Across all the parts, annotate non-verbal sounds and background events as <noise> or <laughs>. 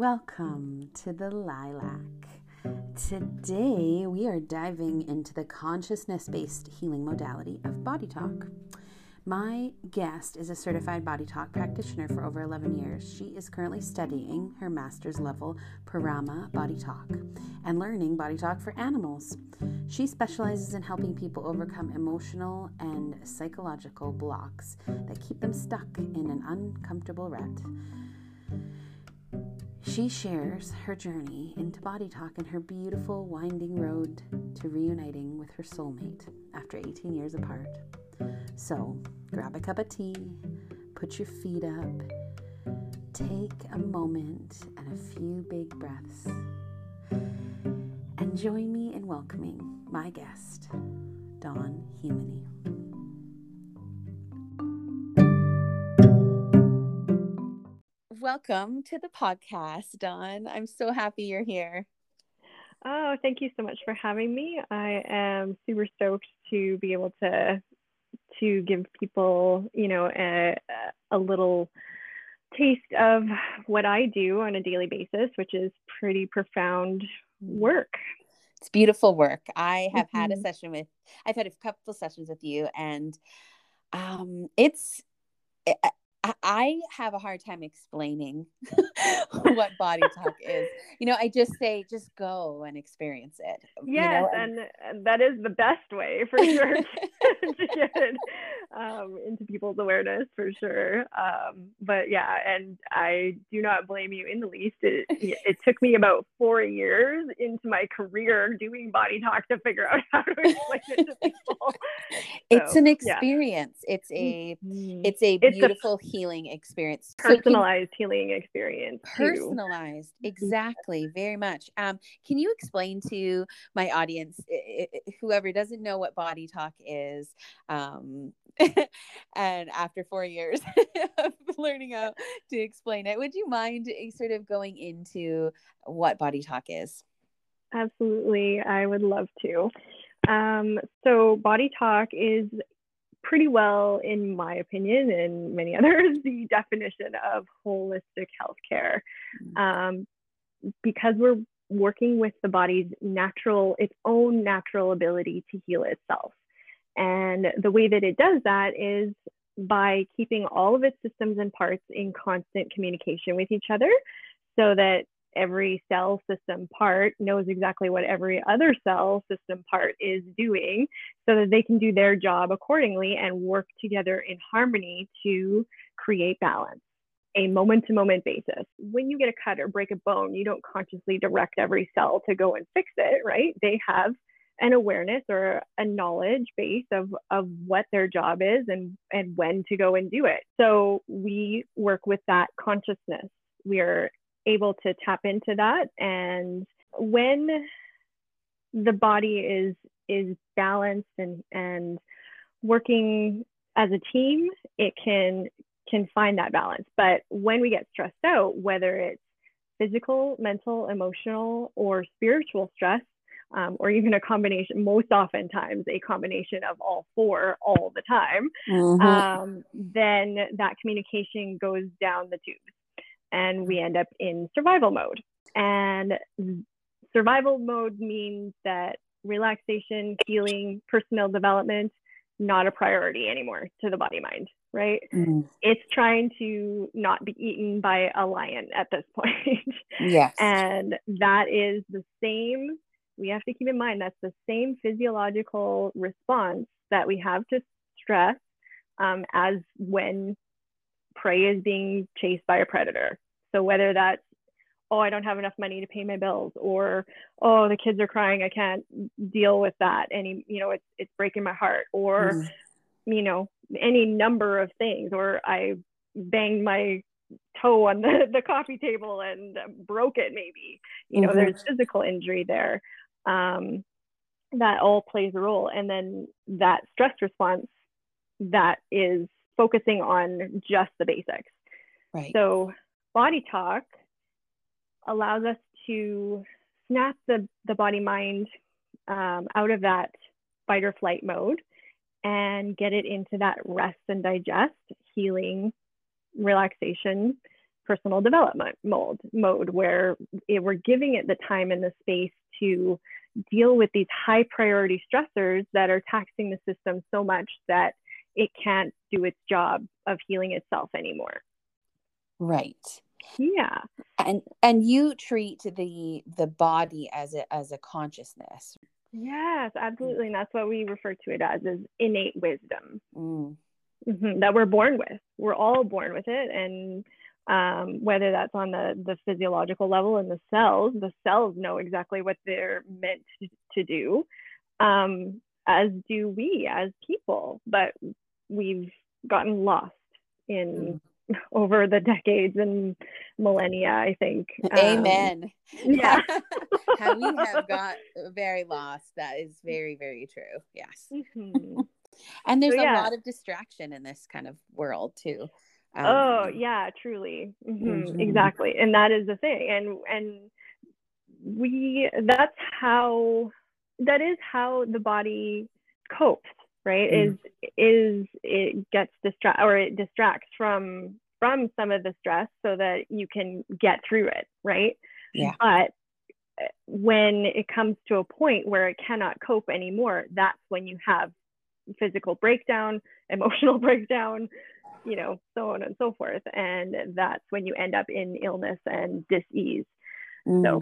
Welcome mm. to the Lilac. Today we are diving into the consciousness based healing modality of body talk. My guest is a certified body talk practitioner for over 11 years. She is currently studying her master's level Parama Body Talk and learning body talk for animals. She specializes in helping people overcome emotional and psychological blocks that keep them stuck in an uncomfortable rut. She shares her journey into body talk and her beautiful winding road to reuniting with her soulmate after 18 years apart. So grab a cup of tea, put your feet up, take a moment and a few big breaths, and join me in welcoming my guest, Dawn Humeny. Welcome to the podcast, Dawn. I'm so happy you're here. Oh, thank you so much for having me. I am super stoked to be able to to give people, you know, a, a little taste of what I do on a daily basis, which is pretty profound work. It's beautiful work. I have mm-hmm. had a mm-hmm. session with, I've had a couple sessions with you, and um, it's, I have a hard time explaining <laughs> what body talk is. You know, I just say, just go and experience it. Yes, you know? and, and, that is the best way for sure <laughs> to get it um, into people's awareness for sure. Um, but yeah, and I do not blame you in the least. It, it took me about four years into my career doing body talk to figure out <laughs> how to explain it to people. it's an experience. Yeah. It's a it's a beautiful. It's a, healing experience. Personalized so can, healing experience personalized too. exactly very much. Um, can you explain to my audience whoever doesn't know what body talk is um, <laughs> and after four years <laughs> of learning how to explain it would you mind eh, sort of going into what body talk is? Absolutely i would love to. Um, so body talk is pretty well, in my opinion, and many <laughs> others, the definition of holistic healthcare. Mm. Um, because we're working with the body's natural, its own natural ability to heal itself. And the way that it does that is by keeping all of its systems and parts in constant communication with each other so that every cell system part knows exactly what every other cell system part is doing so that they can do their job accordingly and work together in harmony to create balance a moment to moment basis. When you get a cut or break a bone, you don't consciously direct every cell to go and fix it, right? They have an awareness or a knowledge base of, of what their job is and, and when to go and do it. So we work with that consciousness. We are able to tap into that. And when the body is is balanced and and working as a team it can can find that balance. But when we get stressed out whether it's physical mental emotional or spiritual stress um, or even a combination most oftentimes a combination of all four all the time mm-hmm. um, then that communication goes down the tubes and we end up in survival mode. And survival mode means that relaxation, healing, personal development, not a priority anymore to the body mind, right? Mm. It's trying to not be eaten by a lion at this <laughs> point. Yes. and that is the same, we have to keep in mind that's the same physiological response that we have to stress um, as when prey is being chased by a predator. So whether that's, oh, I don't have enough money to pay my bills, or oh, the kids are crying, I can't deal with that, any, you know, it's it's breaking my heart, or mm. you know, any number of things, or I banged my toe on the, the coffee table and broke it maybe. You know mm-hmm. there's physical injury there. Um, that all plays a role. And then that stress response that is focusing on just the basics. Right. So body talk allows us to snap the, the body mind um, out of that fight or flight mode and get it into that rest and digest, healing, relaxation, personal development mode mode where it, we're giving it the time and the space to deal with these high priority stressors that are taxing the system so much that it can't do its job of healing itself anymore right yeah and and you treat the the body as a as a consciousness yes absolutely and that's what we refer to it as is innate wisdom mm. mm-hmm. that we're born with we're all born with it and um, whether that's on the the physiological level in the cells the cells know exactly what they're meant to, to do um, as do we as people but we've gotten lost in mm. <laughs> over the decades and millennia i think. Amen. um, yeah. <laughs> How we have <laughs> got very lost that is very very true. Yes. Mm-hmm. and there's so, yeah. a lot of distraction in this kind of world too. Um, oh yeah truly. Mm-hmm. Mm-hmm. exactly. And that is the thing. And and we that's how that is how the body copes right mm. is is it gets distract or it distracts from from some of the stress so that you can get through it right? Yeah. But eh, when it comes to a point where it cannot cope anymore that's when you have physical breakdown <laughs> emotional breakdown you know so on and so forth. And that's when you end up in illness and dis-ease. Mm. so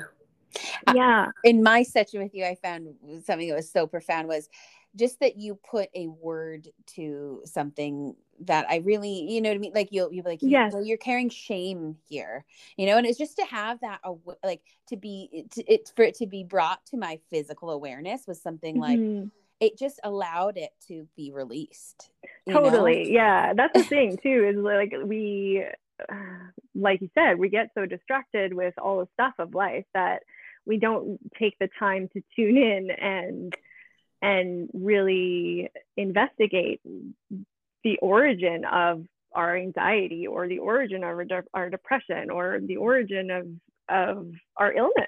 yeah. in my session with you i found something that was so profound was just that you put a word to something that I really, you know what I mean? Like you'll, you'll be like, yes. well, you're carrying shame here, you know, and it's just to have that, like to be, to, it, for it to be brought to my physical awareness was something mm-hmm. like, it just allowed it to be released. Totally. Know? Yeah. That's the thing too, is like we, <sighs> like you said, we get so distracted with all the stuff of life that we don't take the time to tune in and and really investigate the origin of our anxiety or the origin of our, de- our depression or the origin of of our illness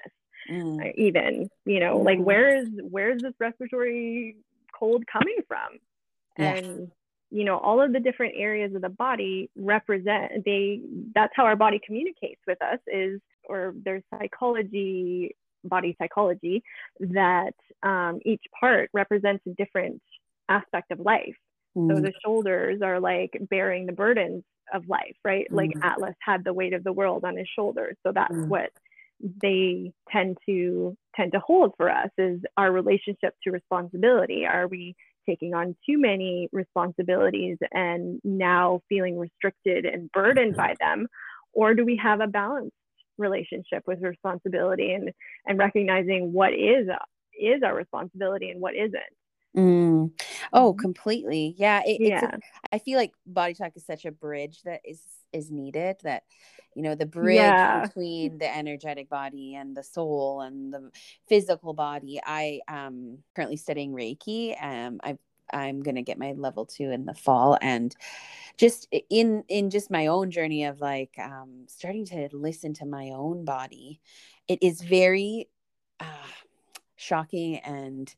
mm. Uh, even you know mm. like where's where's this respiratory cold coming from and you know all of the different areas of the body represent they that's how our body communicates with us is or there's psychology body psychology that um, each part represents a different aspect of life. Mm. So the shoulders are like bearing the burdens of life, right? Mm. Like Atlas had the weight of the world on his shoulders. So that's mm. what they tend to tend to hold for us is our relationship to responsibility. Are we taking on too many responsibilities and now feeling restricted and burdened by them? Or do we have a balance relationship with responsibility and and recognizing what is is our responsibility and what isn't mm. oh mm-hmm. completely yeah, it, yeah. A, I feel like body talk is such a bridge that is is needed that you know the bridge yeah. between the energetic body and the soul and the physical body i am currently studying reiki um i've I'm going to get my level 2 in the fall and just in in just my own journey of like um starting to listen to my own body it is very uh, shocking and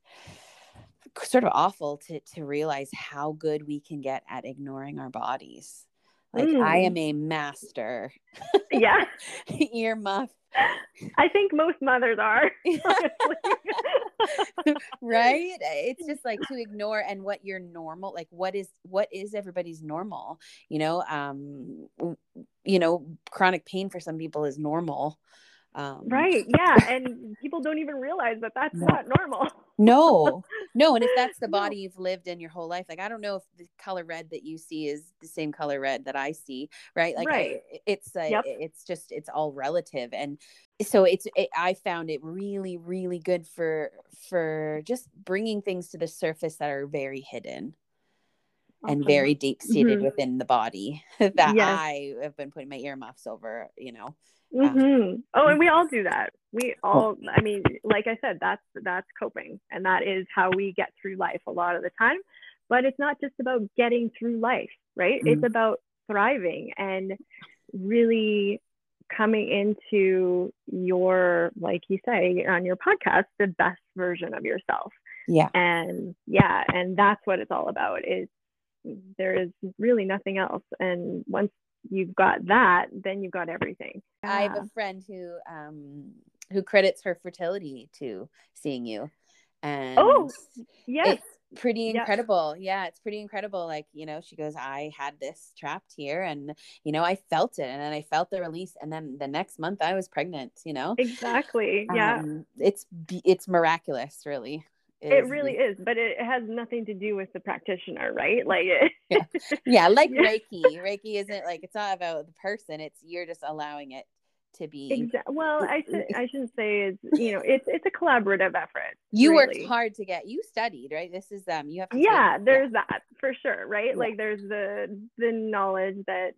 sort of awful to to realize how good we can get at ignoring our bodies like mm. i am a master <laughs> yeah earmuff I think most mothers are. <laughs> <laughs> right? It's just like to ignore and what your normal like what is what is everybody's normal, you know? Um you know, chronic pain for some people is normal. Um, right. Yeah. And people don't even realize that that's no. not normal. no, no. And if that's the body you've lived in your whole life, like, I don't know if the color red that you see is the same color red that I see. Right. Like right. It's, uh, yep. it's just, it's all relative. And so it's, it, I found it really, really good for, for just bringing things to the surface that are very hidden and very deep seated mm-hmm. within the body <laughs> that yes. I have been putting my earmuffs over, you know. Mm-hmm. Oh, and we all do that. We all, I mean, like I said, that's that's coping, and that is how we get through life a lot of the time. But it's not just about getting through life, right? Mm-hmm. It's about thriving and really coming into your, like you say on your podcast, the best version of yourself. Yeah. And yeah, and that's what it's all about. Is there is really nothing else. And once you've got that, then you've got everything. Yeah. I have a friend who um who credits her fertility to seeing you. And oh, yes. It's pretty incredible. Yeah, it's pretty incredible. Like, you know, she goes, I had this trapped here and, you know, I felt it and then I felt the release. And then the next month I was pregnant, you know? Exactly. Yeah. Um, it's, it's miraculous, really it really is but it has nothing to do with the practitioner right like <laughs> yeah. yeah like yeah. reiki reiki isn't like it's not about the person it's you're just allowing it to be exactly. well i should <laughs> i shouldn't say it's you know it's it's a collaborative effort you really. worked hard to get you studied right this is um you have yeah there's yeah. that for sure right like there's the the knowledge that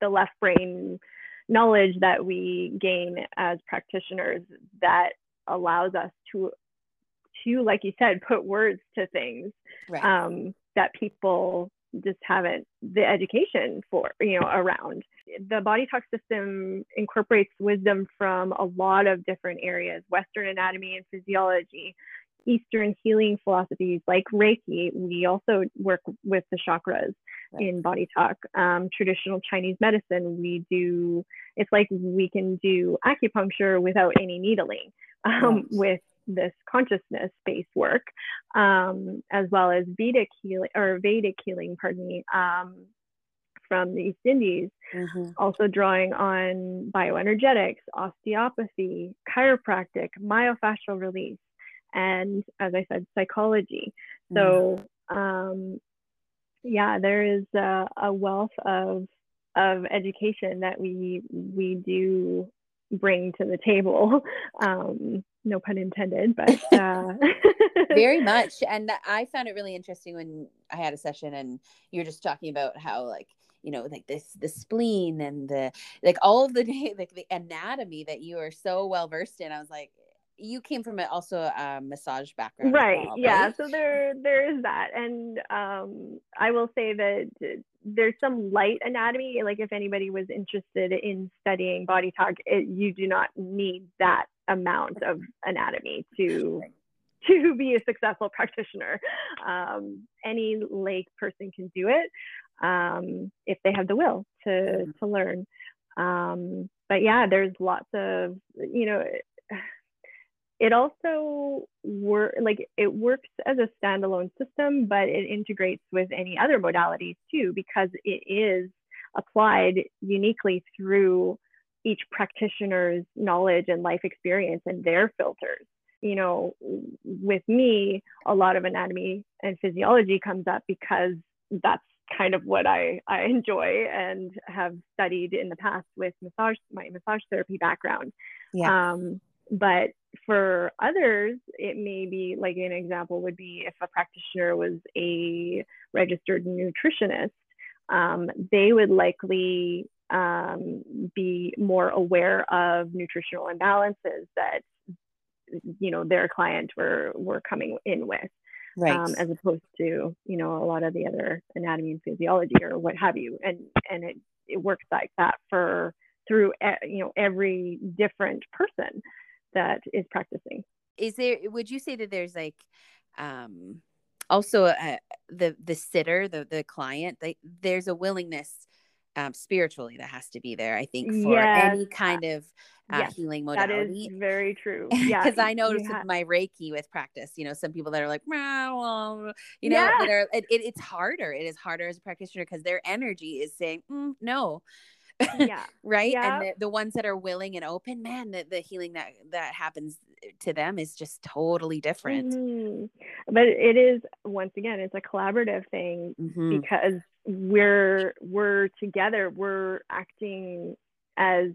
the left brain knowledge that we gain as practitioners that allows us to to, like you said, put words to things right. um, that people just haven't the education for, you know, around. The body talk system incorporates wisdom from a lot of different areas, Western anatomy and physiology, Eastern healing philosophies like Reiki. We also work with the chakras right. in Body Talk. Um, traditional Chinese medicine, we do, it's like we can do acupuncture without any needling um, with this consciousness based work, um, as well as Vedic healing or Vedic healing, pardon me, um, from the East Indies, mm-hmm. also drawing on bioenergetics, osteopathy, chiropractic, myofascial release, and as I said, psychology. So, um, yeah, there is a, a wealth of of education that we we do bring to the table. <laughs> Um, no pun intended, but <laughs> uh... <laughs> very much. And I found it really interesting when I had a session and you were just talking about how like you know like this the spleen and the like all of the like the anatomy that you are so well versed in. I was like, you came from also a massage background right. well, yeah. so there there is that. And um i will say that there's some light anatomy like if anybody was interested in studying body talk it, you do not need that amount of anatomy to to be a successful practitioner. Um, any lay person can do it um, if they have the will to mm-hmm. to learn. Um, but yeah there's lots of you know it also work like it works as a standalone system, but it integrates with any other modalities too because it is applied uniquely through each practitioner's knowledge and life experience and their filters. You know, with me, a lot of anatomy and physiology comes up because that's kind of what I, I enjoy and have studied in the past with massage, my massage therapy background. Yeah. Um, but for others, it may be like an example would be if a practitioner was a registered nutritionist, um, they would likely um, be more aware of nutritional imbalances that you know their client were were coming in with. Right. Um, as opposed to you know a lot of the other anatomy and physiology or what have you and and it, it works like that for through you know every different person that is practicing. Is there? Would you say that there's like um, also a, the the sitter, the the client, they, there's a willingness um, spiritually that has to be there. I think for yes. any kind of uh, yes, healing modality. That is very true. <laughs> Yeah, because I noticed with my Reiki with practice, you know, some people that are like, well, you know, yeah. that are it, it, it's harder. It is harder as a practitioner because their energy is saying mm, no yeah <laughs> right and the, the, ones that are willing and open man the, the healing that that happens to them is just totally different mm-hmm. but it is once again it's a collaborative thing mm-hmm. because we're we're together we're acting as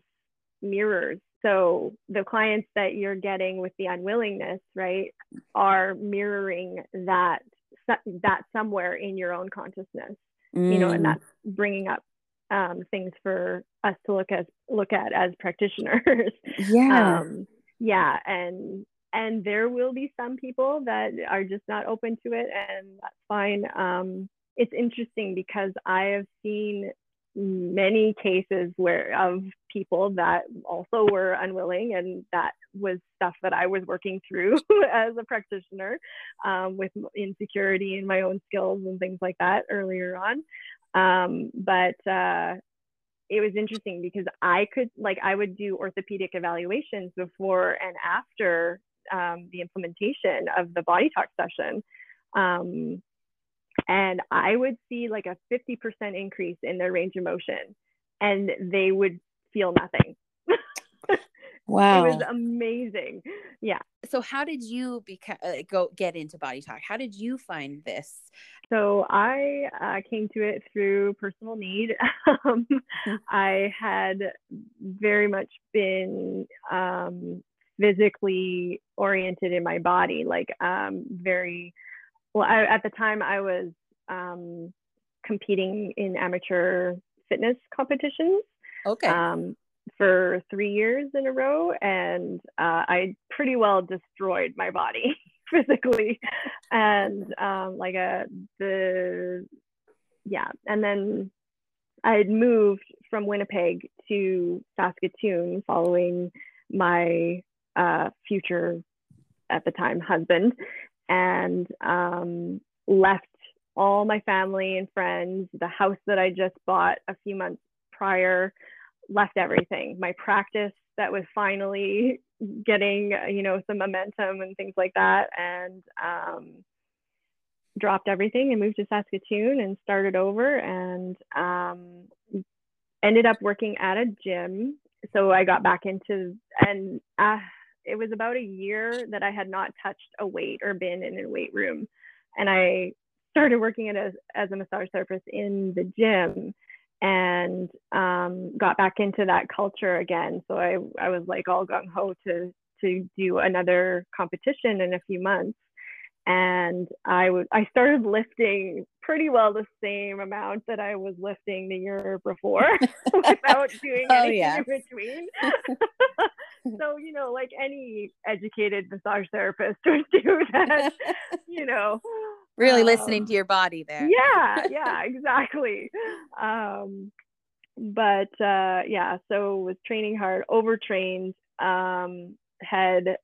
mirrors so the clients that you're getting with the unwillingness right are mirroring that that somewhere in your own consciousness mm. you know and mm. that's bringing up um, things for us to look as look at as practitioners. <laughs> Yeah. Um, yeah, and and there will be some people that are just not open to it, and that's fine. Um, it's interesting because I have seen many cases where of people that also were unwilling and that was stuff that i was working through <laughs> as a practitioner um, with insecurity in my own skills and things like that earlier on um, but uh, it was interesting because I could like I would do orthopedic evaluations before and after um, the implementation of the body talk session. Um, and I would see like a 50% increase in their range of motion and they would feel nothing. <laughs> Wow. It was amazing. Yeah. So how did you beca- uh, go get into body talk? How did you find this? So I uh, came to it through personal need. <laughs> um, mm-hmm. I had very much been um, physically oriented in my body, like um, very well. I, at the time, I was um, competing in amateur fitness competitions. Okay. Um, for three years in a row, and uh, I pretty well destroyed my body <laughs> physically, and um, like a uh, the yeah, and then I had moved from Winnipeg to Saskatoon following my uh, future at the time husband, and um, left all my family and friends, the house that I just bought a few months prior, left everything. My practice that was finally getting, you know, some momentum and things like that, and um, dropped everything and moved to Saskatoon and started over and um, ended up working at a gym. So I got back into and uh, it was about a year that I had not touched a weight or been in a weight room, and I started working as as a massage therapist in the gym and um, got back into that culture again. So I, I was like all gung ho to to do another competition in a few months. And I would I started lifting pretty well the same amount that I was lifting the year before <laughs> <laughs> without doing oh, anything yeah. in between. <laughs> so, you know, like any educated massage therapist would do that, you know, really um, listening to your body there. Yeah <laughs> yeah exactly. Um but uh yeah so was training hard overtrained um had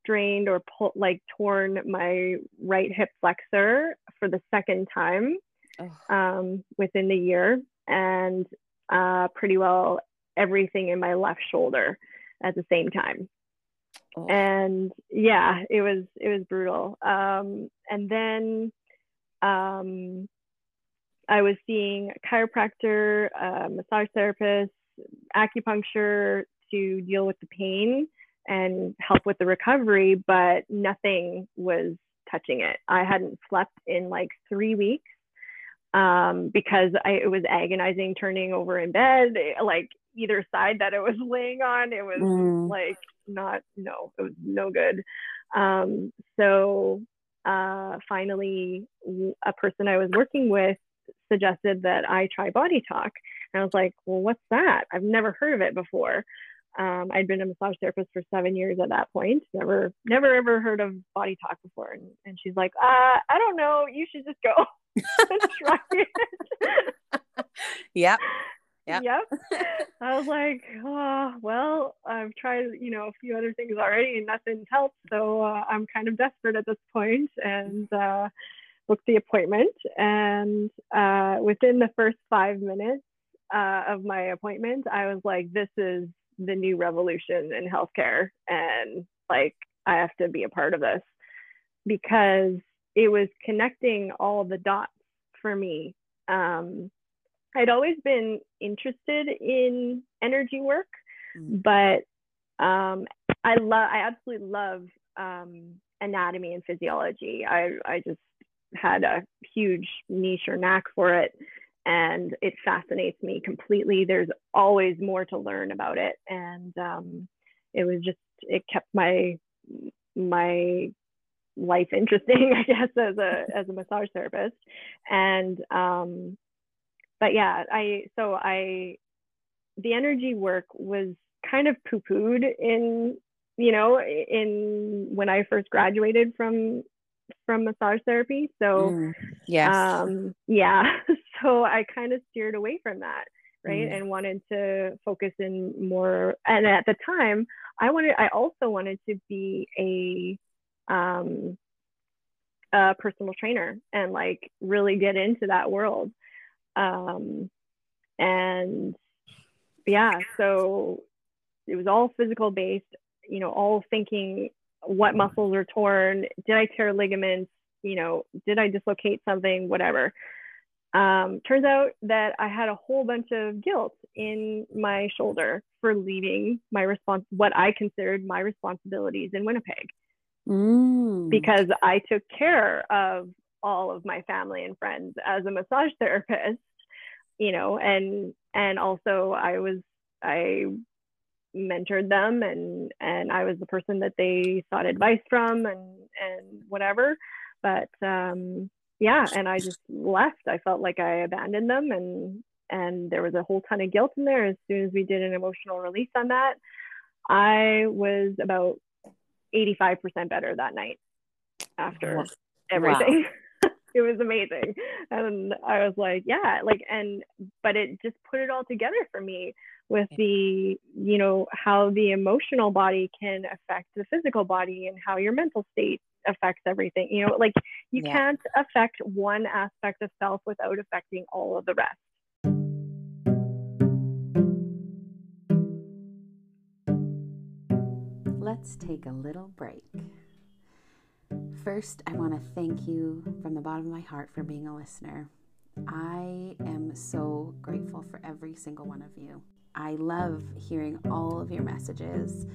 strained or pulled like torn my right hip flexor for the second time oh. um within the year and uh pretty well everything in my left shoulder at the same time Oh. And yeah, it was it was brutal. Um, and then um, I was seeing a chiropractor, a massage therapist, acupuncture to deal with the pain and help with the recovery, but nothing was touching it. I hadn't slept in like three weeks um, because I, it was agonizing turning over in bed. Like either side that it was <laughs> laying on, it was mm. like not no it was no good. Um, so uh, finally a person i was working with suggested that i try body talk. And i was like well what's that? I've never heard of it before. Um, i'd been a massage therapist for seven years at that point. Never never ever heard of body talk before. And, and she's like uh, i don't know. You should just go <laughs> and try it. <laughs> Yep Yep. yep. <laughs> I was like, oh, well, I've tried, you know, a few other things already and nothing's helped. So uh, I'm kind of desperate at this point and uh, booked the appointment. And uh, within the first five minutes uh, of my appointment, I was like, this is the new revolution in healthcare. And like, I have to be a part of this because it was connecting all the dots for me. Um, I'd always been interested in energy work, mm. but um, I love, I absolutely love um, anatomy and physiology. I, I just had a huge niche or knack for it, and it fascinates me completely. There's always more to learn about it, and um, it was just, it kept my my life interesting, <laughs> I guess, as a as a massage therapist, and um, but yeah, I so I the energy work was kind of poo-pooed in you know in when I first graduated from from massage therapy. So mm, yes. um yeah, <laughs> so I kind of steered away from that, right? Mm. And wanted to focus in more and at the time I wanted I also wanted to be a um a personal trainer and like really get into that world um, and yeah, so it was all physical based, you know, all thinking what muscles are torn, did I tear ligaments, you know, did I dislocate something, whatever. Um, turns out that I had a whole bunch of guilt in my shoulder for leaving my response, what I considered my responsibilities in Winnipeg, Mm. because I took care of all of my family and friends as a massage therapist, you know, and and also I was I mentored them and and I was the person that they sought advice from and and whatever, but um yeah and i just left. I felt like i abandoned them and and there was a whole ton of guilt in there. As soon as we did an emotional release on that i was about 85% better that night after Wow. everything <laughs> it was amazing and i was like yeah like and but it just put it all together for me with the you know how the emotional body can affect the physical body and how your mental state affects everything you know like you Yeah. can't affect one aspect of self without affecting all of the rest Let's take a little break. First, I want to thank you from the bottom of my heart for being a listener. I am so grateful for every single one of you. I love hearing all of your messages.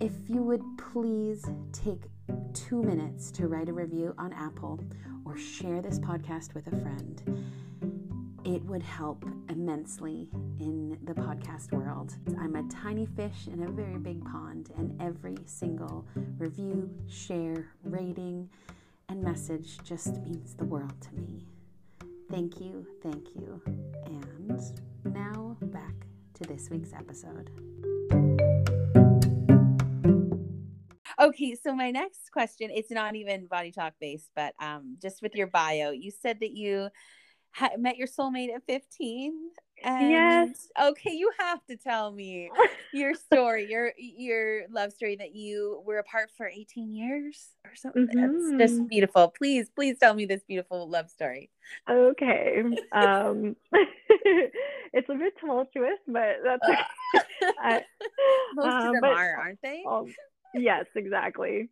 If you would please take two minutes to write a review on Apple or share this podcast with a friend, it would help immensely in the podcast world. I'm a tiny fish in a very big pond, and every single review, share, rating, and message just means the world to me. Thank you, thank you. And now back to this week's episode. Okay, so my next question, it's not even body talk based, but um, just with your bio, you said that you met your soulmate at 15. And, Yes. Okay, you have to tell me <laughs> your story, your your love story that you were apart for 18 years or something. That's just Mhm. beautiful. Please, please tell me this beautiful love story. okay um <laughs> it's a bit tumultuous but that's <laughs> I, Most uh, of them but- are, aren't they? Um, yes, exactly.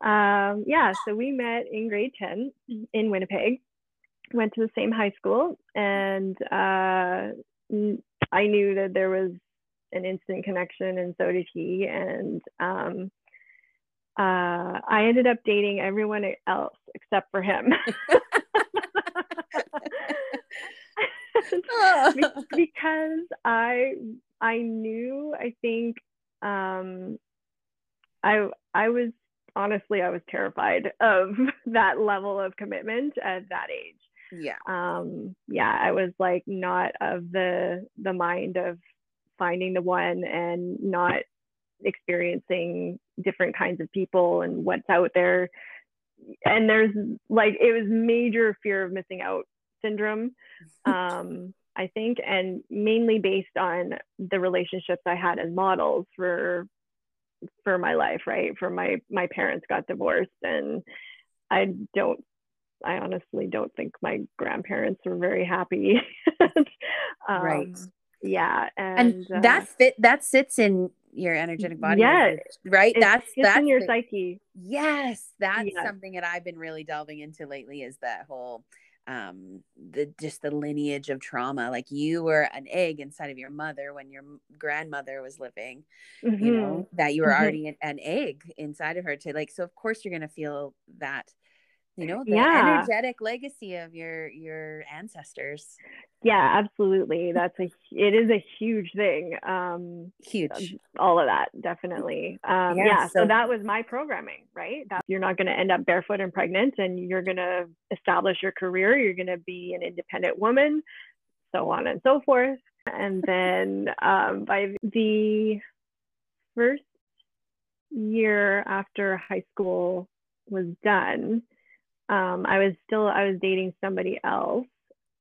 Um, yeah, so we met in grade 10 in Winnipeg, went to the same high school, and uh, I knew that there was an instant connection, and so did he. And um, uh, I ended up dating everyone else except for him. <laughs> <laughs> Because I I knew I think um I I was honestly I was terrified of <laughs> that level of commitment at that age. Yeah. Um yeah, I was like not of the the mind of finding the one and not experiencing different kinds of people and what's out there. And there's like it was major fear of missing out syndrome <laughs> um, I think, and mainly based on the relationships I had as models for for my life, right? For my my parents got divorced, and I don't, I honestly don't think my grandparents were very happy. <laughs> um, Right. Yeah, and, and that uh, fit that sits in your energetic body Yes, language, right it that's that's in your the- psyche. yes that's Yeah. something that i've been really delving into lately is that whole um the just the lineage of trauma like you were an egg inside of your mother when your grandmother was living you Mhm. know that you were Mhm. already an, an egg inside of her to like so of course you're going to feel that you know the Yeah. energetic legacy of your your ancestors Yeah, absolutely. That's a it is a huge thing. Um, huge all of that definitely um Yeah, yeah, so, so- that was my programming right that you're not going to end up barefoot and pregnant and you're going to establish your career you're going to be an independent woman so on and so forth and then <laughs> um by the first year after high school was done um i was still i was dating somebody else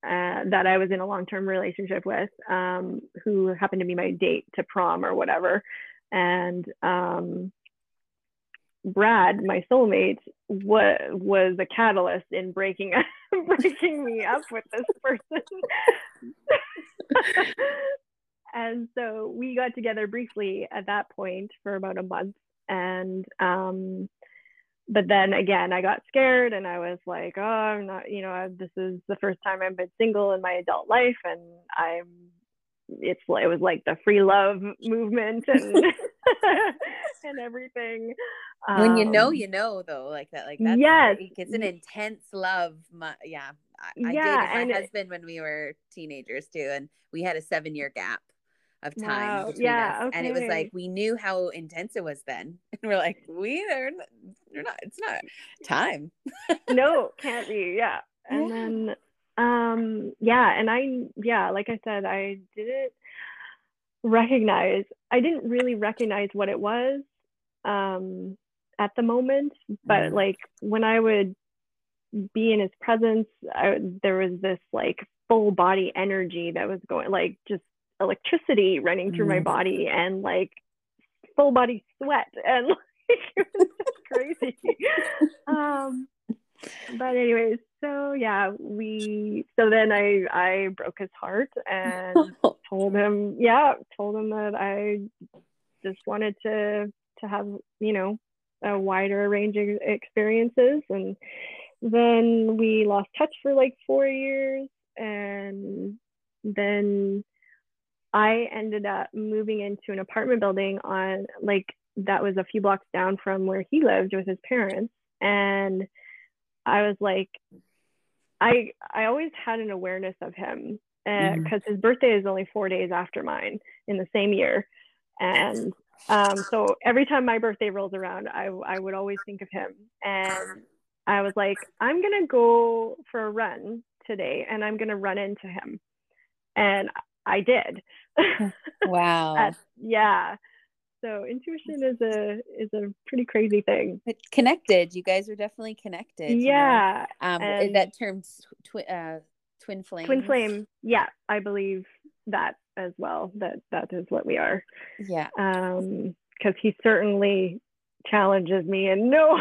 uh, that I was in a long term relationship with, um, who happened to be my date to prom or whatever. And um, Brad, my soulmate, wa- was a catalyst in breaking <laughs> breaking me up with this person. <laughs> and so we got together briefly at that point for about a month and um but then again i got scared and i was like oh i'm not you know this is the first time i've been single in my adult life and i'm it's it was like the free love movement and <laughs> <laughs> and everything when you know um, you know though like that like that. yes like, it's an intense love my, yeah I, yeah, I dated my husband when we were teenagers too and we had a seven year gap of time wow. yeah. Okay. And it was like we knew how intense it was then. <laughs> And we're like, we are not, we're not it's not time. <laughs> no, can't be. Yeah. And yeah. then um yeah, and I yeah, like I said, I didn't recognize I didn't really recognize what it was um at the moment, but mm. like when I would be in his presence, I, there was this like full body energy that was going like just electricity running through mm. my body and like full body sweat and <laughs> like it was crazy. <laughs> um, but anyways, so yeah, we so then I I broke his heart and <laughs> told him yeah told him that I just wanted to to have you know a wider range of experiences and then we lost touch for like four years and then I ended up moving into an apartment building on like that was a few blocks down from where he lived with his parents. And I was like I I always had an awareness of him because uh, mm-hmm. his birthday is only 4 days after mine in the same year. And um, so every time my birthday rolls around I I would always think of him. And I was like I'm going to go for a run today and I'm going to run into him. And I did. <laughs> Wow. yeah. So intuition is a is a pretty crazy thing. But connected, you guys are definitely connected. Yeah. You know? um, and that term twi- uh, twin flame. Twin flame. Yeah, I believe that as well. That that is what we are. Yeah. Um, because he certainly challenges me and no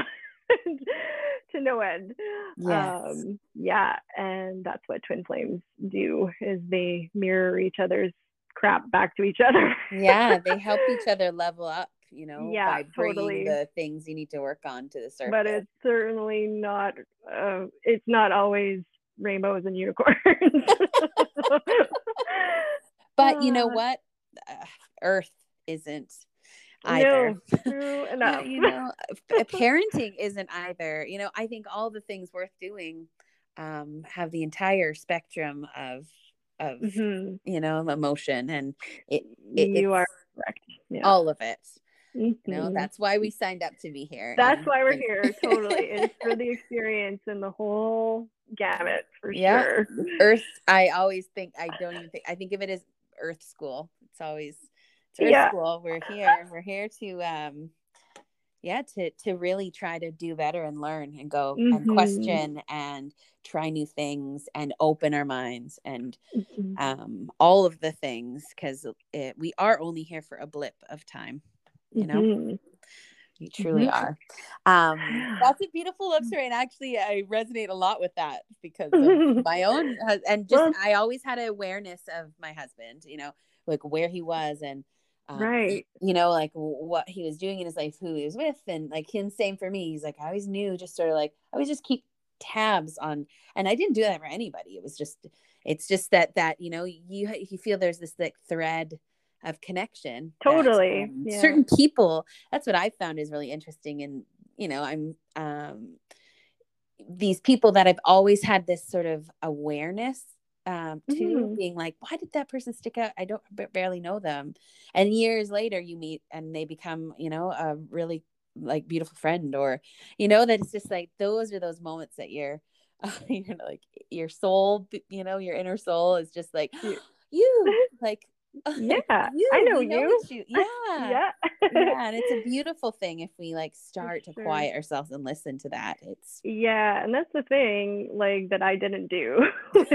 <laughs> to no end. Yes. Um, yeah, and that's what twin flames do is they mirror each other's crap back to each other. yeah, <laughs> they help each other level up, you know, yeah, by bringing totally. the things you need to work on to the surface. But it's certainly not uh, it's not always rainbows and unicorns. <laughs> but you know what? Uh, Earth isn't either. No, <laughs> no. you know, <laughs> parenting isn't either. You know, I think all the things worth doing um, have the entire spectrum of of mm-hmm. you know emotion, and it, it you are correct. Yeah. All of it. Mm-hmm. You know, that's why we signed up to be here. That's and, why we're and... here. <laughs> Totally, it's for the experience and the whole gamut for yeah. sure. Earth. I always think I don't even think I think of it as Earth School. It's always yeah. school. We're here. We're here to um yeah, to to really try to do better and learn and go mm-hmm. and question and try new things and open our minds and mm-hmm. um all of the things because we are only here for a blip of time, you know. Mm-hmm. You truly mm-hmm. are. Um, <sighs> that's a beautiful love story, and actually, I resonate a lot with that because of <laughs> my own and just I always had an awareness of my husband, you know, like where he was and um, right. you know like what he was doing in his life who he was with and like him same for me. He's like i always knew just sort of like i always just keep tabs on and i didn't do that for anybody. It was just it's just that that you know you you feel there's this like thread of connection totally. that, um, yeah. certain people that's what i found is really interesting and you know i'm um these people that i've always had this sort of awareness um, to mm-hmm. being like, why did that person stick out? I don't b- barely know them. And years later, you meet and they become, you know, a really like beautiful friend, or you know, that it's just like those are those moments that you're, uh, <laughs> you're like your soul, you know, your inner soul is just like you, like yeah <laughs> you, i know, you. you. <laughs> yeah. Yeah. Yeah and it's a <laughs> beautiful thing if we like start to quiet ourselves and listen to that. It's yeah and that's the thing like that i didn't do. When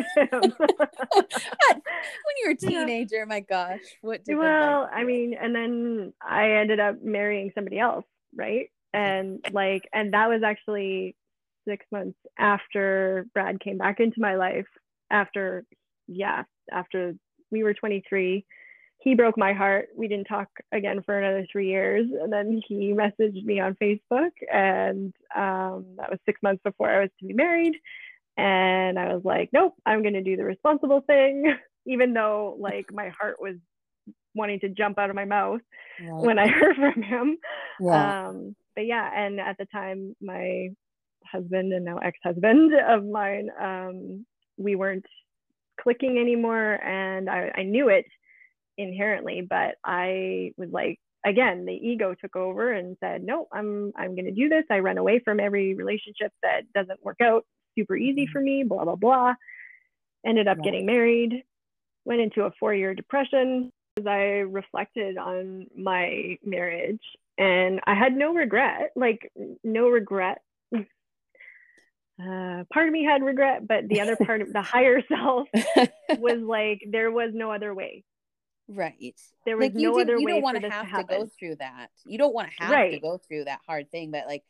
you were a teenager yeah. my gosh what did well i mean and then i ended up marrying somebody else right? And like and that was actually six months after brad came back into my life after yeah after we were 23 he broke my heart. We didn't talk again for another three years. And then he messaged me on Facebook. And um, that was six months before I was to be married. And I was like, nope, I'm going to do the responsible thing, <laughs> even though like my heart was wanting to jump out of my mouth right. when I <laughs> heard from him. Yeah. Um, but yeah, and at the time, my husband and now ex-husband of mine, um, we weren't clicking anymore, and I, I knew it inherently, but I was like, again, the ego took over and said, no, I'm I'm going to do this. I run away from every relationship that doesn't work out super easy mm-hmm. for me. Blah blah blah. Ended up yeah. getting married. Went into a four-year depression as I reflected on my marriage and I had no regret, like no regret. Uh, part of me had regret, but the other part of the higher <laughs> self <laughs> was like, there was no other way. Right. There was like no other you way. You don't want to have to, go through that. You don't want to have right. to go through that hard thing, but like,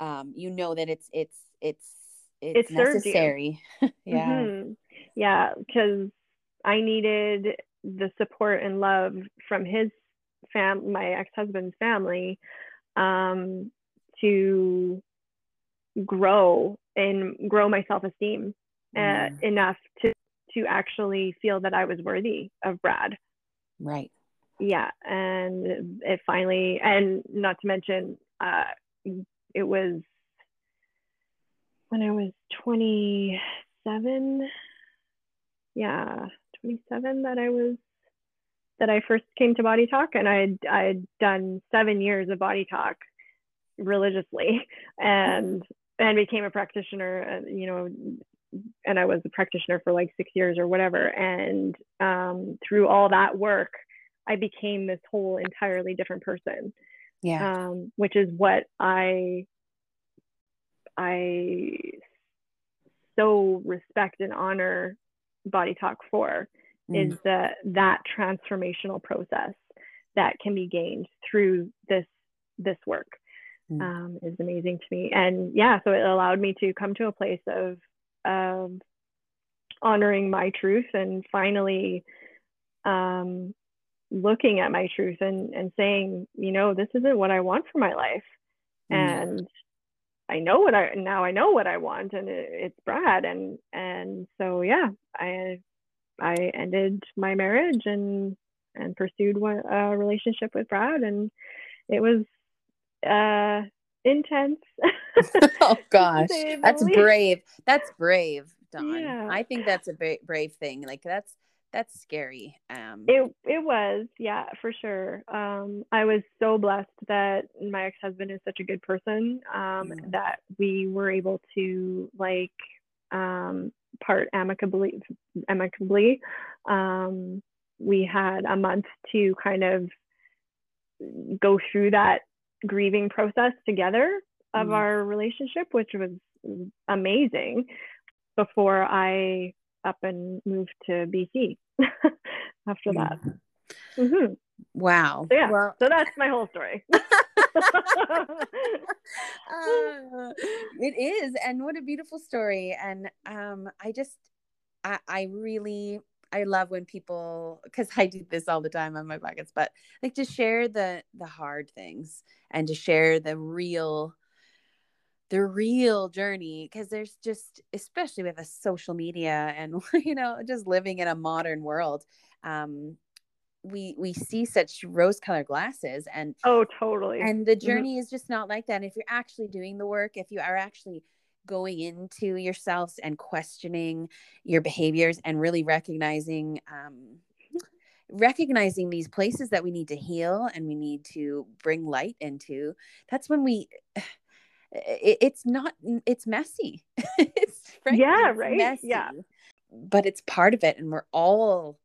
um, you know that it's it's it's it's, it's necessary. <laughs> yeah. Mm-hmm. Yeah, because I needed the support and love from his fam my ex-husband's family um, to grow and grow my self-esteem uh, mm. enough to to actually feel that I was worthy of Brad. Right. Yeah, and it finally, and not to mention, uh, it was when I was 27. Yeah, 27 that I was that I first came to Body Talk, and I I had done seven years of Body Talk religiously, <laughs> and and became a practitioner. Uh, you know, and I was a practitioner for like six years or whatever. And um, through all that work, I became this whole entirely different person. Yeah. Um, which is what I I so respect and honor Body Talk for mm. is the that transformational process that can be gained through this this work. Um, is amazing to me. And yeah so it allowed me to come to a place of of honoring my truth and finally um, looking at my truth and and saying you know this isn't what i want for my life. Mm. and I know what I now I know what I want and it, it's Brad. And and so yeah I I ended my marriage and and pursued one, a relationship with Brad, and it was uh, intense. <laughs> <laughs> oh gosh, that's brave. That's brave, Dawn. Yeah. I think that's a ba- brave thing. Like that's that's scary. Um, it it was, yeah, for sure. Um, I was so blessed that my ex husband is such a good person um, mm. that we were able to like um, part amicably amicably um, we had a month to kind of go through that grieving process together of mm. our relationship which was amazing before i up and moved to bc <laughs> after that. Mm-hmm. wow. So yeah. Well, so that's my whole story. <laughs> <laughs> Uh, it is and what a beautiful story and um i just i i really I love when people because I do this all the time on my pockets, but like to share the the hard things and to share the real the real journey because there's just especially with a social media and <laughs> you know just living in a modern world um we we see such rose colored glasses and oh totally and the mm-hmm. journey mm-hmm. is just not like that and if you're actually doing the work if you are actually going into yourselves and questioning your behaviors and really recognizing um, recognizing these places that we need to heal and we need to bring light into that's when we it, it's not it's messy <laughs> it's yeah right messy, yeah but it's part of it and we're all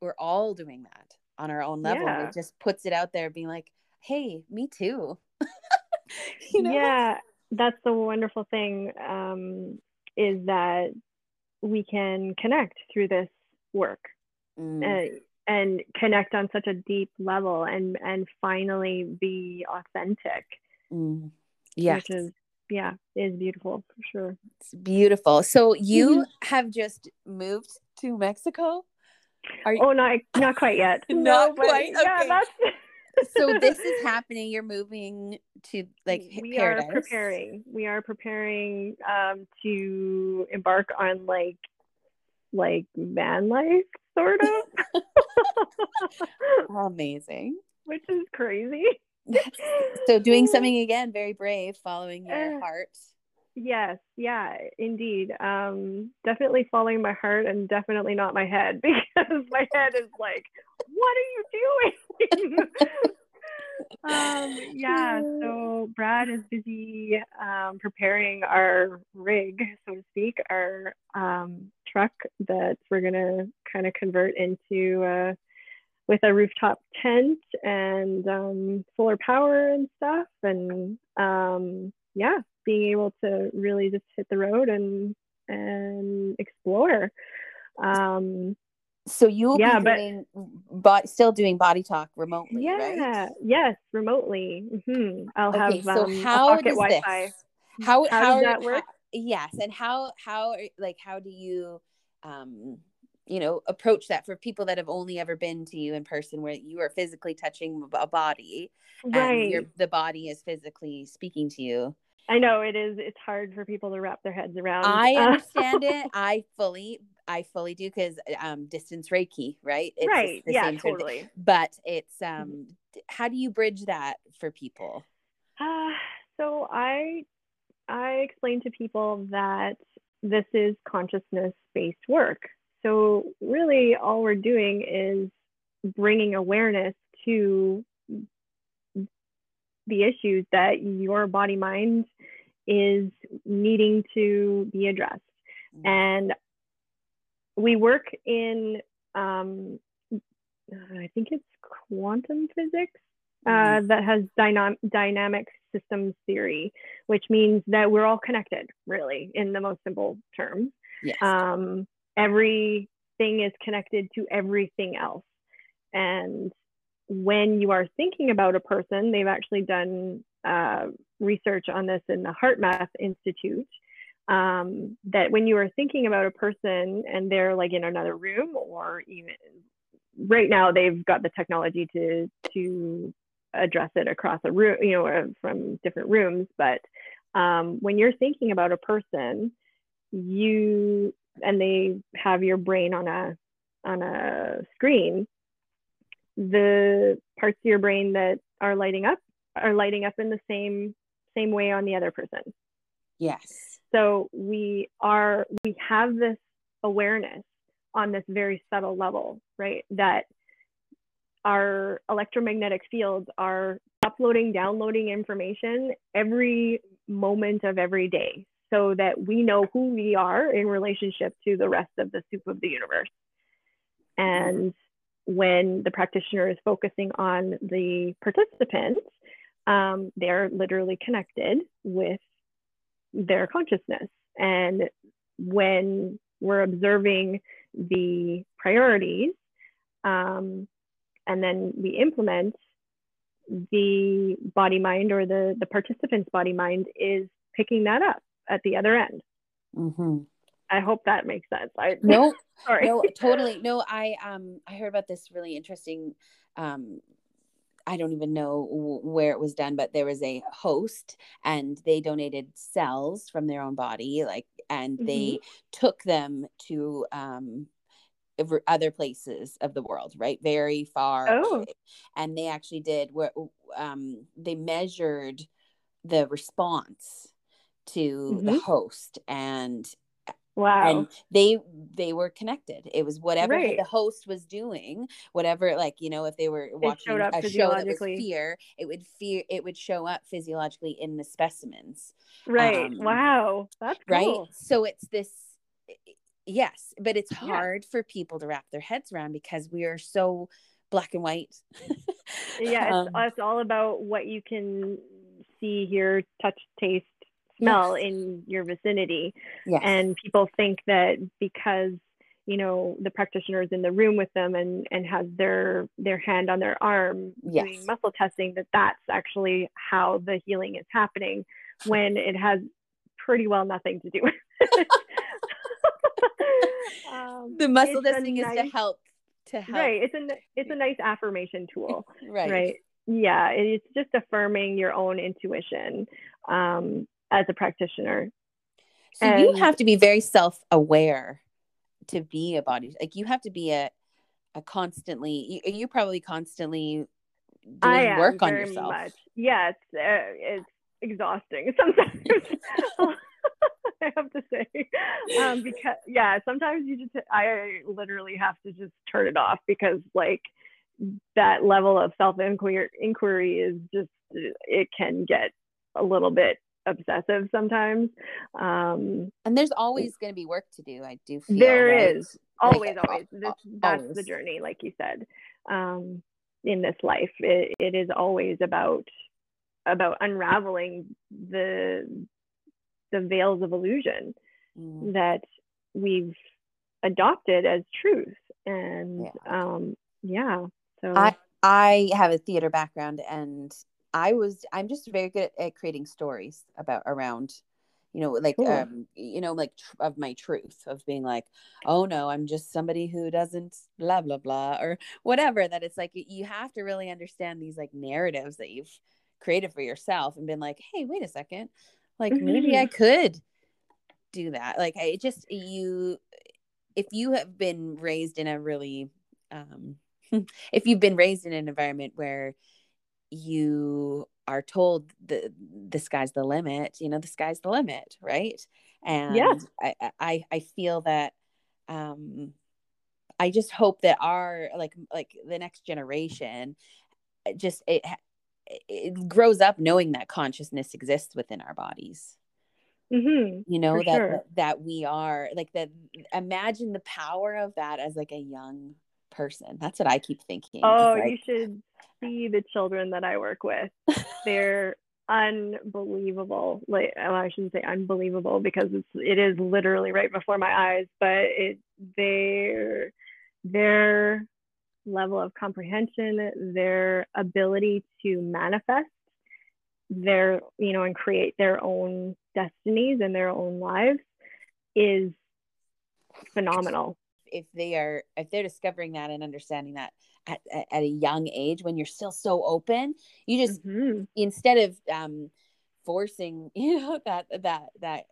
we're all doing that on our own level. Yeah. It just puts it out there being like, hey, me too. <laughs> you know? Yeah, that's the wonderful thing um, is that we can connect through this work mm. and, and connect on such a deep level and and finally be authentic. Mm. Yeah. Which is yeah, is beautiful for sure. It's beautiful. So you mm-hmm. have just moved to Mexico? Are you- oh, not not quite yet. <laughs> not no, quite. Okay. Yeah, that's. <laughs> so this is <laughs> happening. You're moving to like we paradise. are preparing. We are preparing um, to embark on like like van life, sort of. <laughs> Amazing. <laughs> Which is crazy. so doing something again, very brave, following your uh, heart. Yes, yeah, indeed. Um, definitely following my heart and definitely not my head because my head is like, what are you doing? <laughs> um, yeah, so Brad is busy um, preparing our rig, so to speak, our um, truck that we're gonna kind of convert into uh, with a rooftop tent and um, solar power and stuff, and um, yeah, being able to really just hit the road and and explore. Um, so you'll yeah, be doing, but still doing body talk remotely, yeah, right? Yes, remotely. Mm-hmm. I'll okay, have so um, how does Wi-Fi. this? How how, how does that work? How, yes, and how how like how do you um you know approach that for people that have only ever been to you in person where you are physically touching a body right and the body is physically speaking to you I know it is. It's hard for people to wrap their heads around. I understand it. <laughs> I fully, I fully do because um, distance Reiki, right? It's right. yeah, totally. Sort of but it's um, how do you bridge that for people? Uh, so I, I explain to people that this is consciousness based work. So really, all we're doing is bringing awareness to the issues that your body mind is needing to be addressed. Mm-hmm. And we work in, um, I think it's quantum physics uh, mm-hmm. that has dynam- dynamic systems theory, which means that we're all connected, really, in the most simple terms. Yes. Um, everything is connected to everything else. And when you are thinking about a person, they've actually done uh, research on this in the HeartMath Institute. Um, that when you are thinking about a person and they're like in another room or even right now they've got the technology to to address it across a room you know from different rooms but um, when you're thinking about a person you and they have your brain on a on a screen the parts of your brain that are lighting up are lighting up in the same same way on the other person. Yes. So we are we have this awareness on this very subtle level right that our electromagnetic fields are uploading downloading information every moment of every day so that we know who we are in relationship to the rest of the soup of the universe. And when the practitioner is focusing on the participants, um, they're literally connected with their consciousness. And when we're observing the priorities um, and then we implement, the body mind or the, the participant's body mind is picking that up at the other end. Mm-hmm. I hope that makes sense. I <laughs> no, sorry. no, totally. No, I um I heard about this really interesting. Um, I don't even know where it was done, but there was a host, and they donated cells from their own body, like, and mm-hmm. they took them to um other places of the world, right? Very far. Oh. And they actually did what um, they measured the response to mm-hmm. the host and Wow. And they they were connected. It was whatever right. the host was doing, whatever like, you know, if they were watching a show that was fear, it would fear it would show up physiologically in the specimens. Right. Um, wow. That's cool. right. So it's this yes, but it's hard yeah. for people to wrap their heads around because we are so black and white. yeah, <laughs> it's, um, it's all about what you can see, hear, touch, taste, smell yes. in your vicinity. Yes. And people think that because you know the practitioner is in the room with them and and has their their hand on their arm yes. doing muscle testing that that's actually how the healing is happening when it has pretty well nothing to do with <laughs> um, the muscle testing is to help to help. Right. It's a it's a nice affirmation tool. <laughs> right. Right. Yeah. It's just affirming your own intuition um, as a practitioner. So and, you have to be very self aware to be a body. Like you have to be a a constantly. You, you probably constantly doing work on yourself. Much. Yes, uh, it's exhausting <laughs> sometimes. <laughs> I have to say, um, because yeah, sometimes you just I literally have to just turn it off because like that level of self inquiry inquiry is just it can get a little bit obsessive sometimes. Um, and there's always going to be work to do. I do feel there right? is always, like, always. This, that's always. the journey, like you said. Um, in this life, it, it is always about about unraveling the the veils of illusion mm. that we've adopted as truth and yeah. um yeah so i i have a theater background and i was i'm just very good at, creating stories about around you know like cool. um you know like tr- of my truth of being like oh no i'm just somebody who doesn't blah blah blah or whatever that it's like you have to really understand these like narratives that you've created for yourself and been like hey wait a second like mm-hmm. maybe i could do that like i just you if you have been raised in a really um <laughs> if you've been raised in an environment where you are told the the sky's the limit you know the sky's the limit right and yeah. I, I i feel that um i just hope that our like like the next generation just it it grows up knowing that consciousness exists within our bodies mm-hmm, you know that, sure. that that we are like that imagine the power of that as like a young person. That's what i keep thinking oh like, you should see the children that i work with. <laughs> They're unbelievable. Like well, i shouldn't say unbelievable because it's it is literally right before my eyes but it they're they're level of comprehension, their ability to manifest their, you know, and create their own destinies and their own lives is phenomenal. If they are, if they're discovering that and understanding that at, at a young age, when you're still so open, you just, mm-hmm. instead of, um, forcing, <laughs> you know, that, that, that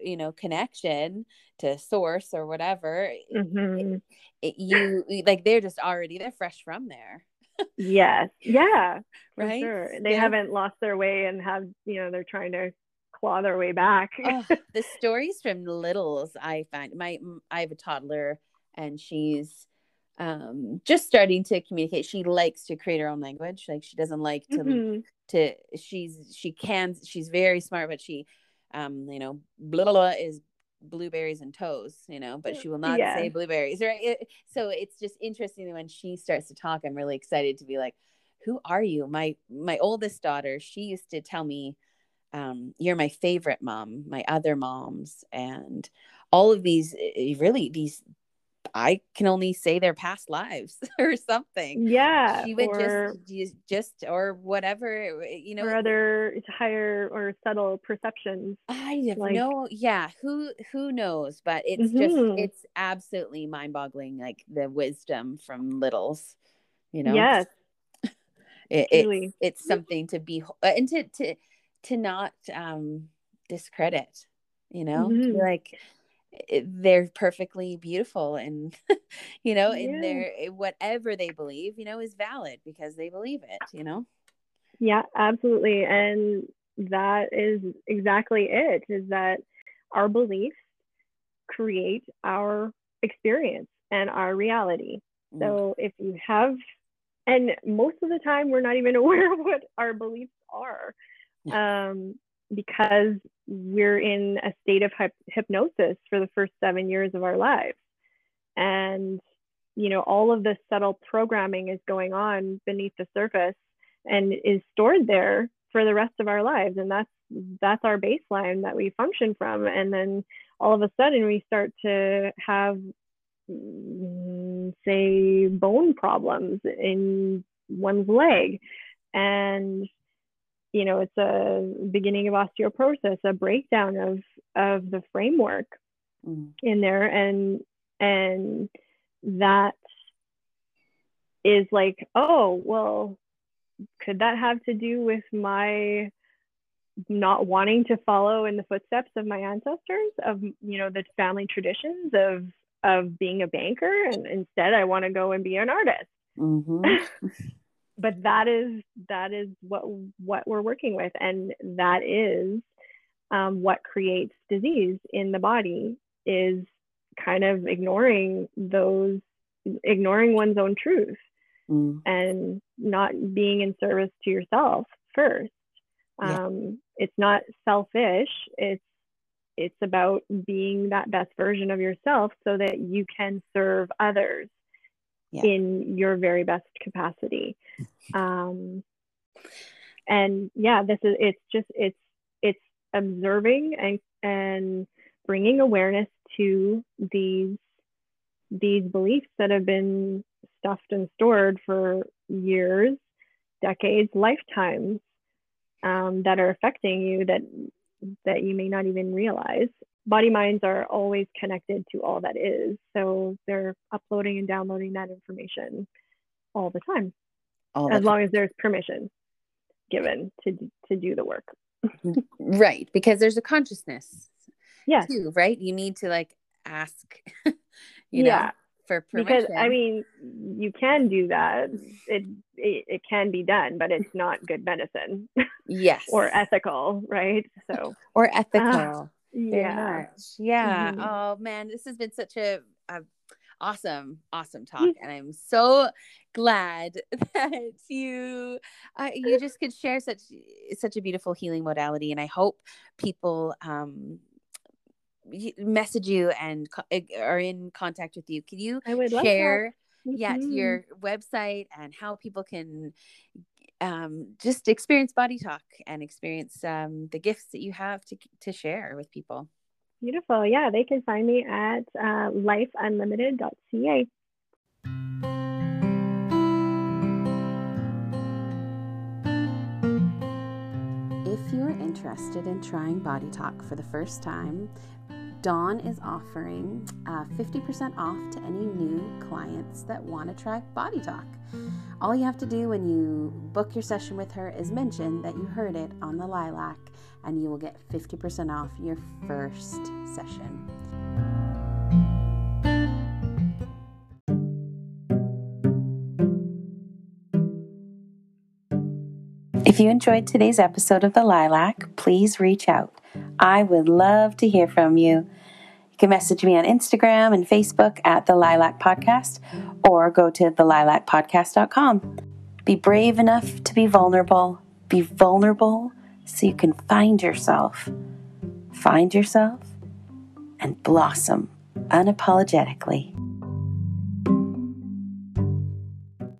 you know connection to source or whatever mm-hmm. it, it, you like they're just already they're fresh from there <laughs> yes yeah right sure they yeah. haven't lost their way and have you know they're trying to claw their way back oh, the <laughs> stories from littles i find my i have a toddler and she's um just starting to communicate she likes to create her own language like she doesn't like to mm-hmm. to she's she can she's very smart but she um, you know, blah, blah, blah is blueberries and toes, you know, but she will not yeah. say blueberries, right? It, so it's just interesting when she starts to talk. I'm really excited to be like, "Who are you?" My my oldest daughter, she used to tell me, um, "You're my favorite mom." My other moms and all of these eh, really these I can only say their past lives <laughs> or something. Yeah. She would or, just, just, or whatever, you know, or other higher or subtle perceptions. I have like, no, yeah. Who, who knows? But it's mm-hmm. just, it's absolutely mind boggling. Like the wisdom from littles, you know? Yes. <laughs> it, it's, it's something to be, and to, to, to not um discredit, you know, mm-hmm. like, they're perfectly beautiful and <laughs> you know yeah. and they're eh, whatever they believe you know is valid because they believe it you know yeah absolutely and that is exactly it is that our beliefs create our experience and our reality mm. so if you have and most of the time we're not even <laughs> aware of what our beliefs are um, because we're in a state of hypnosis for the first seven years of our lives. And, you know, all of this subtle programming is going on beneath the surface and is stored there for the rest of our lives. And that's that's our baseline that we function from. And then all of a sudden we start to have say bone problems in one's leg and you know it's a beginning of osteoporosis a breakdown of of the framework mm. in there and and that is like, oh, well, could that have to do with my not wanting to follow in the footsteps of my ancestors of you know the family traditions of of being a banker and instead i want to go and be an artist mm-hmm. <laughs> but that is that is what what we're working with and that is um, what creates disease in the body is kind of ignoring those ignoring one's own truth mm. and not being in service to yourself first yeah. um, it's not selfish it's it's about being that best version of yourself so that you can serve others yeah. in your very best capacity <laughs> um, and yeah this is it's just it's it's observing and and bringing awareness to these these beliefs that have been stuffed and stored for years decades lifetimes um, that are affecting you that that you may not even realize body minds are always connected to all that is so they're uploading and downloading that information all the time all as long as there's permission given to to do the work <laughs> right because there's a consciousness yeah too, right you need to like ask <laughs> you know yeah for permission. Because I mean, you can do that. It, it it can be done, but it's not good medicine. Yes. <laughs> or ethical, right? So or ethical. Uh, yeah. Yeah. Mm-hmm. Oh man, this has been such a, a awesome, awesome talk, mm. and I'm so glad <laughs> that you uh, you just could share such such a beautiful healing modality, and I hope people um message you and eh, are in contact with you, can you I would share mm-hmm. yeah your website and how people can um, just experience body talk and experience um, the gifts that you have to to share with people. Beautiful. Yeah, they can find me at uh, lifeunlimited.ca. If you're interested in trying Body Talk for the first time, Dawn is offering uh, 50% off to any new clients that want to try Body Talk. All you have to do when you book your session with her is mention that you heard it on the Lilac, and you will get 50% off your first session. If you enjoyed today's episode of The Lilac, please reach out. I would love to hear from you. You can message me on Instagram and Facebook at The Lilac Podcast or go to thelilacpodcast.com. Be brave enough to be vulnerable. Be vulnerable so you can find yourself. Find yourself and blossom unapologetically.